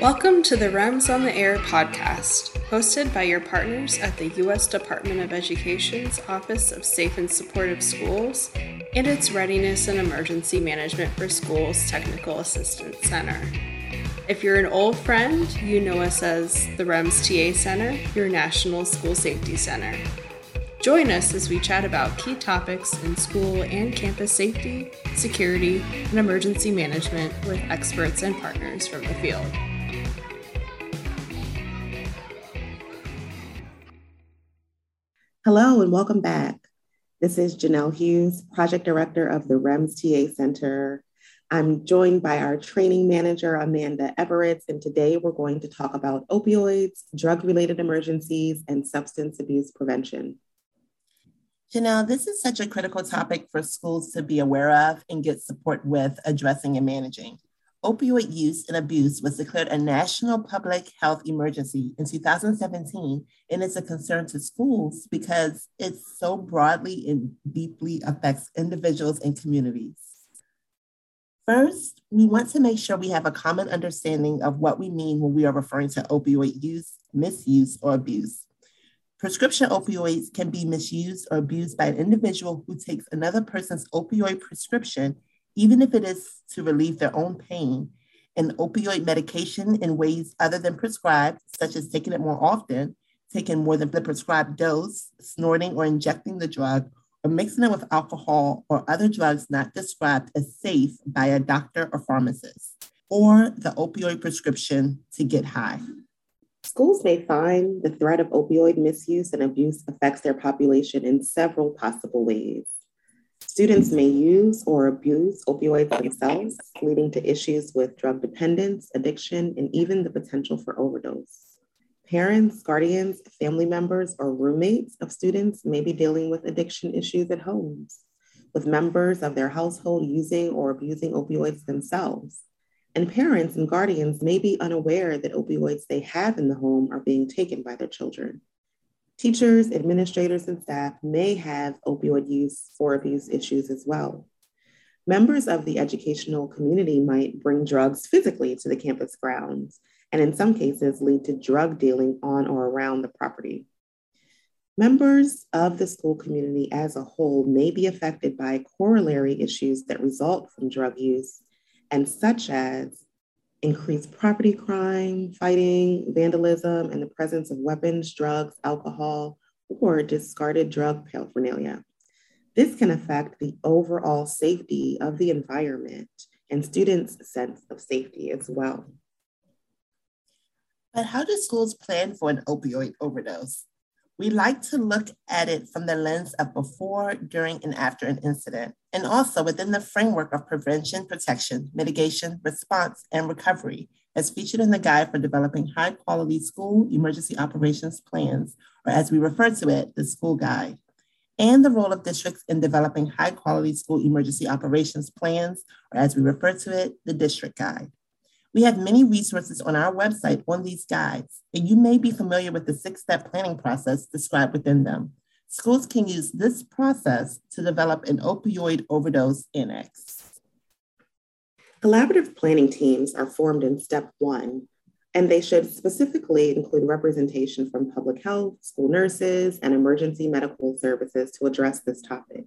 Welcome to the REMS on the Air podcast, hosted by your partners at the U.S. Department of Education's Office of Safe and Supportive Schools and its Readiness and Emergency Management for Schools Technical Assistance Center. If you're an old friend, you know us as the REMS TA Center, your National School Safety Center. Join us as we chat about key topics in school and campus safety, security, and emergency management with experts and partners from the field. Hello and welcome back. This is Janelle Hughes, Project Director of the REMS TA Center. I'm joined by our training manager, Amanda Everett, and today we're going to talk about opioids, drug related emergencies, and substance abuse prevention. Janelle, this is such a critical topic for schools to be aware of and get support with addressing and managing. Opioid use and abuse was declared a national public health emergency in 2017, and it's a concern to schools because it so broadly and deeply affects individuals and communities. First, we want to make sure we have a common understanding of what we mean when we are referring to opioid use, misuse, or abuse. Prescription opioids can be misused or abused by an individual who takes another person's opioid prescription, even if it is to relieve their own pain. And opioid medication in ways other than prescribed, such as taking it more often, taking more than the prescribed dose, snorting or injecting the drug, or mixing it with alcohol or other drugs not described as safe by a doctor or pharmacist, or the opioid prescription to get high. Schools may find the threat of opioid misuse and abuse affects their population in several possible ways. Students may use or abuse opioids themselves, leading to issues with drug dependence, addiction, and even the potential for overdose. Parents, guardians, family members, or roommates of students may be dealing with addiction issues at homes, with members of their household using or abusing opioids themselves. And parents and guardians may be unaware that opioids they have in the home are being taken by their children. Teachers, administrators, and staff may have opioid use or abuse issues as well. Members of the educational community might bring drugs physically to the campus grounds, and in some cases, lead to drug dealing on or around the property. Members of the school community as a whole may be affected by corollary issues that result from drug use and such as increased property crime, fighting, vandalism, and the presence of weapons, drugs, alcohol, or discarded drug paraphernalia. This can affect the overall safety of the environment and students' sense of safety as well. But how do schools plan for an opioid overdose? We like to look at it from the lens of before, during, and after an incident, and also within the framework of prevention, protection, mitigation, response, and recovery, as featured in the guide for developing high quality school emergency operations plans, or as we refer to it, the school guide, and the role of districts in developing high quality school emergency operations plans, or as we refer to it, the district guide. We have many resources on our website on these guides, and you may be familiar with the six step planning process described within them. Schools can use this process to develop an opioid overdose annex. Collaborative planning teams are formed in step one, and they should specifically include representation from public health, school nurses, and emergency medical services to address this topic.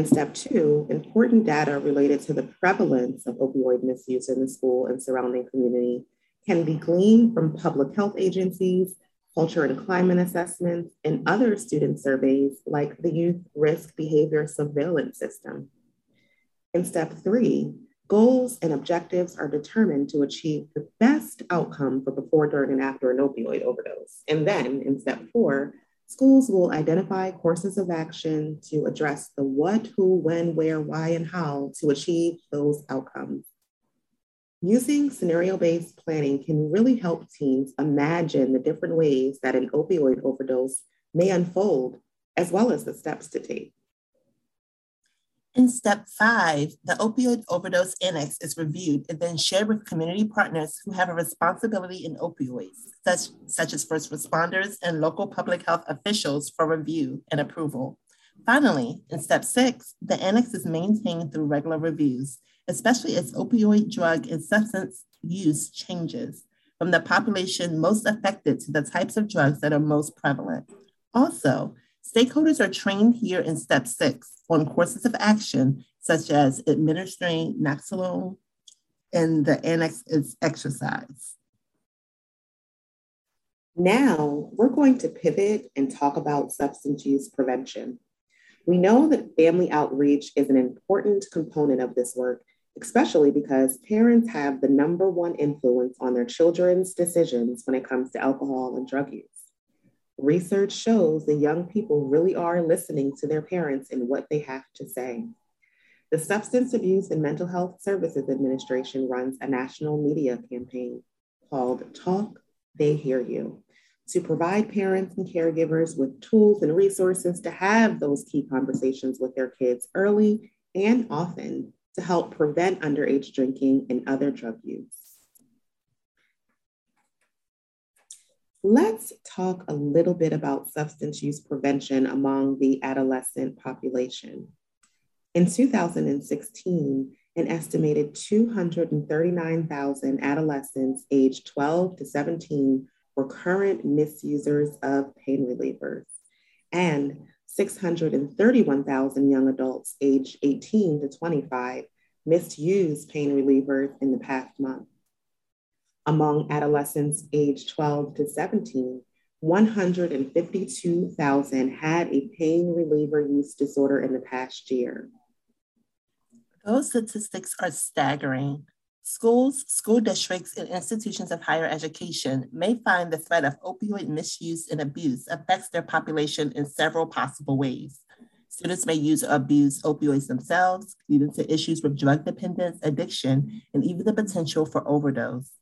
In step two, important data related to the prevalence of opioid misuse in the school and surrounding community can be gleaned from public health agencies, culture and climate assessments, and other student surveys like the Youth Risk Behavior Surveillance System. In step three, goals and objectives are determined to achieve the best outcome for before, during, and after an opioid overdose. And then in step four, Schools will identify courses of action to address the what, who, when, where, why, and how to achieve those outcomes. Using scenario based planning can really help teams imagine the different ways that an opioid overdose may unfold, as well as the steps to take. In step five, the opioid overdose annex is reviewed and then shared with community partners who have a responsibility in opioids, such, such as first responders and local public health officials for review and approval. Finally, in step six, the annex is maintained through regular reviews, especially as opioid drug and substance use changes from the population most affected to the types of drugs that are most prevalent. Also, stakeholders are trained here in step six on courses of action, such as administering naloxone and the annex is exercise. Now, we're going to pivot and talk about substance use prevention. We know that family outreach is an important component of this work, especially because parents have the number one influence on their children's decisions when it comes to alcohol and drug use. Research shows that young people really are listening to their parents and what they have to say. The Substance Abuse and Mental Health Services Administration runs a national media campaign called Talk, They Hear You to provide parents and caregivers with tools and resources to have those key conversations with their kids early and often to help prevent underage drinking and other drug use. Let's talk a little bit about substance use prevention among the adolescent population. In 2016, an estimated 239,000 adolescents aged 12 to 17 were current misusers of pain relievers, and 631,000 young adults aged 18 to 25 misused pain relievers in the past month. Among adolescents aged 12 to 17, 152,000 had a pain reliever use disorder in the past year. Those statistics are staggering. Schools, school districts, and institutions of higher education may find the threat of opioid misuse and abuse affects their population in several possible ways. Students may use or abuse opioids themselves, leading to issues with drug dependence, addiction, and even the potential for overdose.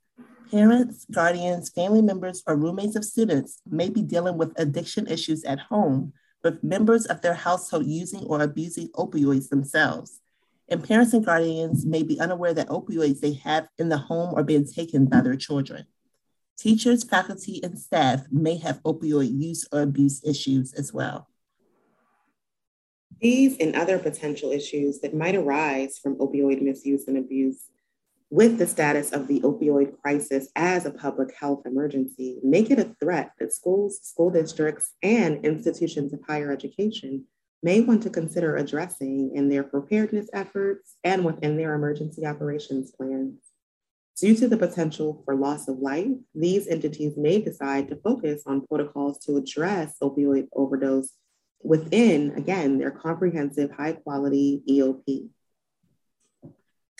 Parents, guardians, family members, or roommates of students may be dealing with addiction issues at home, with members of their household using or abusing opioids themselves and parents and guardians may be unaware that opioids they have in the home are being taken by their children. Teachers, faculty, and staff may have opioid use or abuse issues as well. These and other potential issues that might arise from opioid misuse and abuse with the status of the opioid crisis as a public health emergency make it a threat that schools, school districts, and institutions of higher education may want to consider addressing in their preparedness efforts and within their emergency operations plans. Due to the potential for loss of life, these entities may decide to focus on protocols to address opioid overdose within, again, their comprehensive high quality EOP.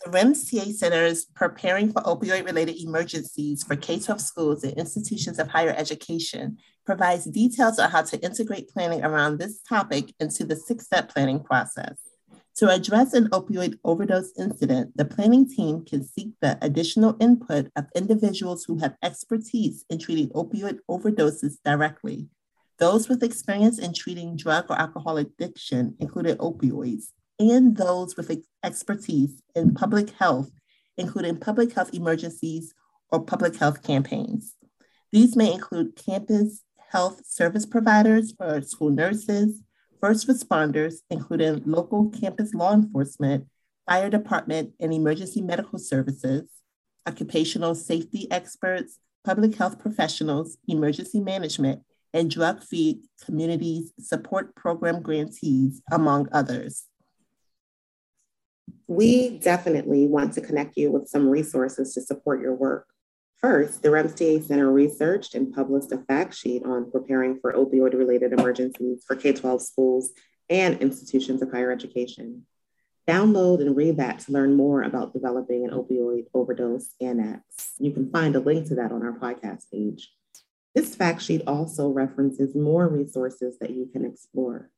The REMS TA Center is preparing for opioid related emergencies for K 12 schools and institutions of higher education, provides details on how to integrate planning around this topic into the six step planning process. To address an opioid overdose incident, the planning team can seek the additional input of individuals who have expertise in treating opioid overdoses directly. Those with experience in treating drug or alcohol addiction, including opioids, and those with expertise in public health, including public health emergencies or public health campaigns. These may include campus health service providers or school nurses, first responders, including local campus law enforcement, fire department, and emergency medical services, occupational safety experts, public health professionals, emergency management, and drug free communities support program grantees, among others. We definitely want to connect you with some resources to support your work. First, the REMS TA Center researched and published a fact sheet on preparing for opioid related emergencies for K 12 schools and institutions of higher education. Download and read that to learn more about developing an opioid overdose annex. You can find a link to that on our podcast page. This fact sheet also references more resources that you can explore.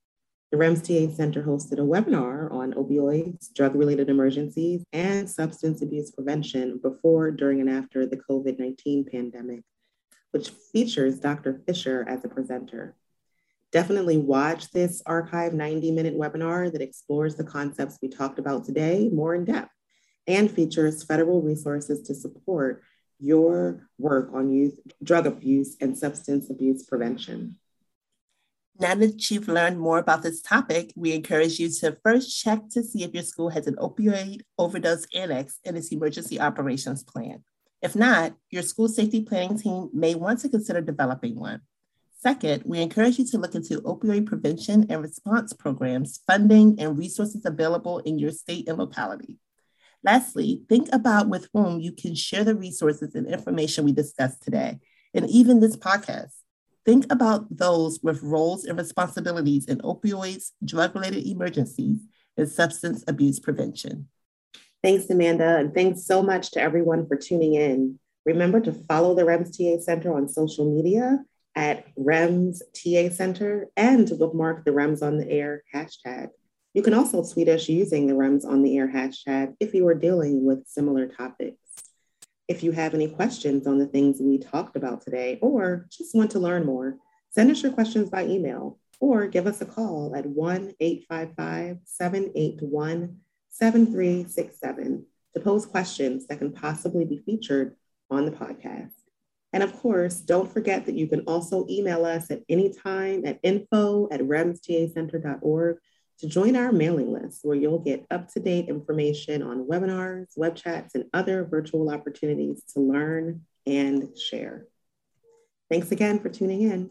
The REMS TA Center hosted a webinar on opioids, drug related emergencies, and substance abuse prevention before, during, and after the COVID 19 pandemic, which features Dr. Fisher as a presenter. Definitely watch this archive 90 minute webinar that explores the concepts we talked about today more in depth and features federal resources to support your work on youth drug abuse and substance abuse prevention. Now that you've learned more about this topic, we encourage you to first check to see if your school has an opioid overdose annex in its emergency operations plan. If not, your school safety planning team may want to consider developing one. Second, we encourage you to look into opioid prevention and response programs, funding, and resources available in your state and locality. Lastly, think about with whom you can share the resources and information we discussed today, and even this podcast. Think about those with roles and responsibilities in opioids, drug related emergencies, and substance abuse prevention. Thanks, Amanda, and thanks so much to everyone for tuning in. Remember to follow the REMS TA Center on social media at REMS TA Center and to bookmark the REMS on the Air hashtag. You can also tweet us using the REMS on the Air hashtag if you are dealing with similar topics. If you have any questions on the things we talked about today or just want to learn more, send us your questions by email or give us a call at 1 855 781 7367 to pose questions that can possibly be featured on the podcast. And of course, don't forget that you can also email us at any time at info at remstacenter.org to join our mailing list where you'll get up-to-date information on webinars, web chats, and other virtual opportunities to learn and share. Thanks again for tuning in.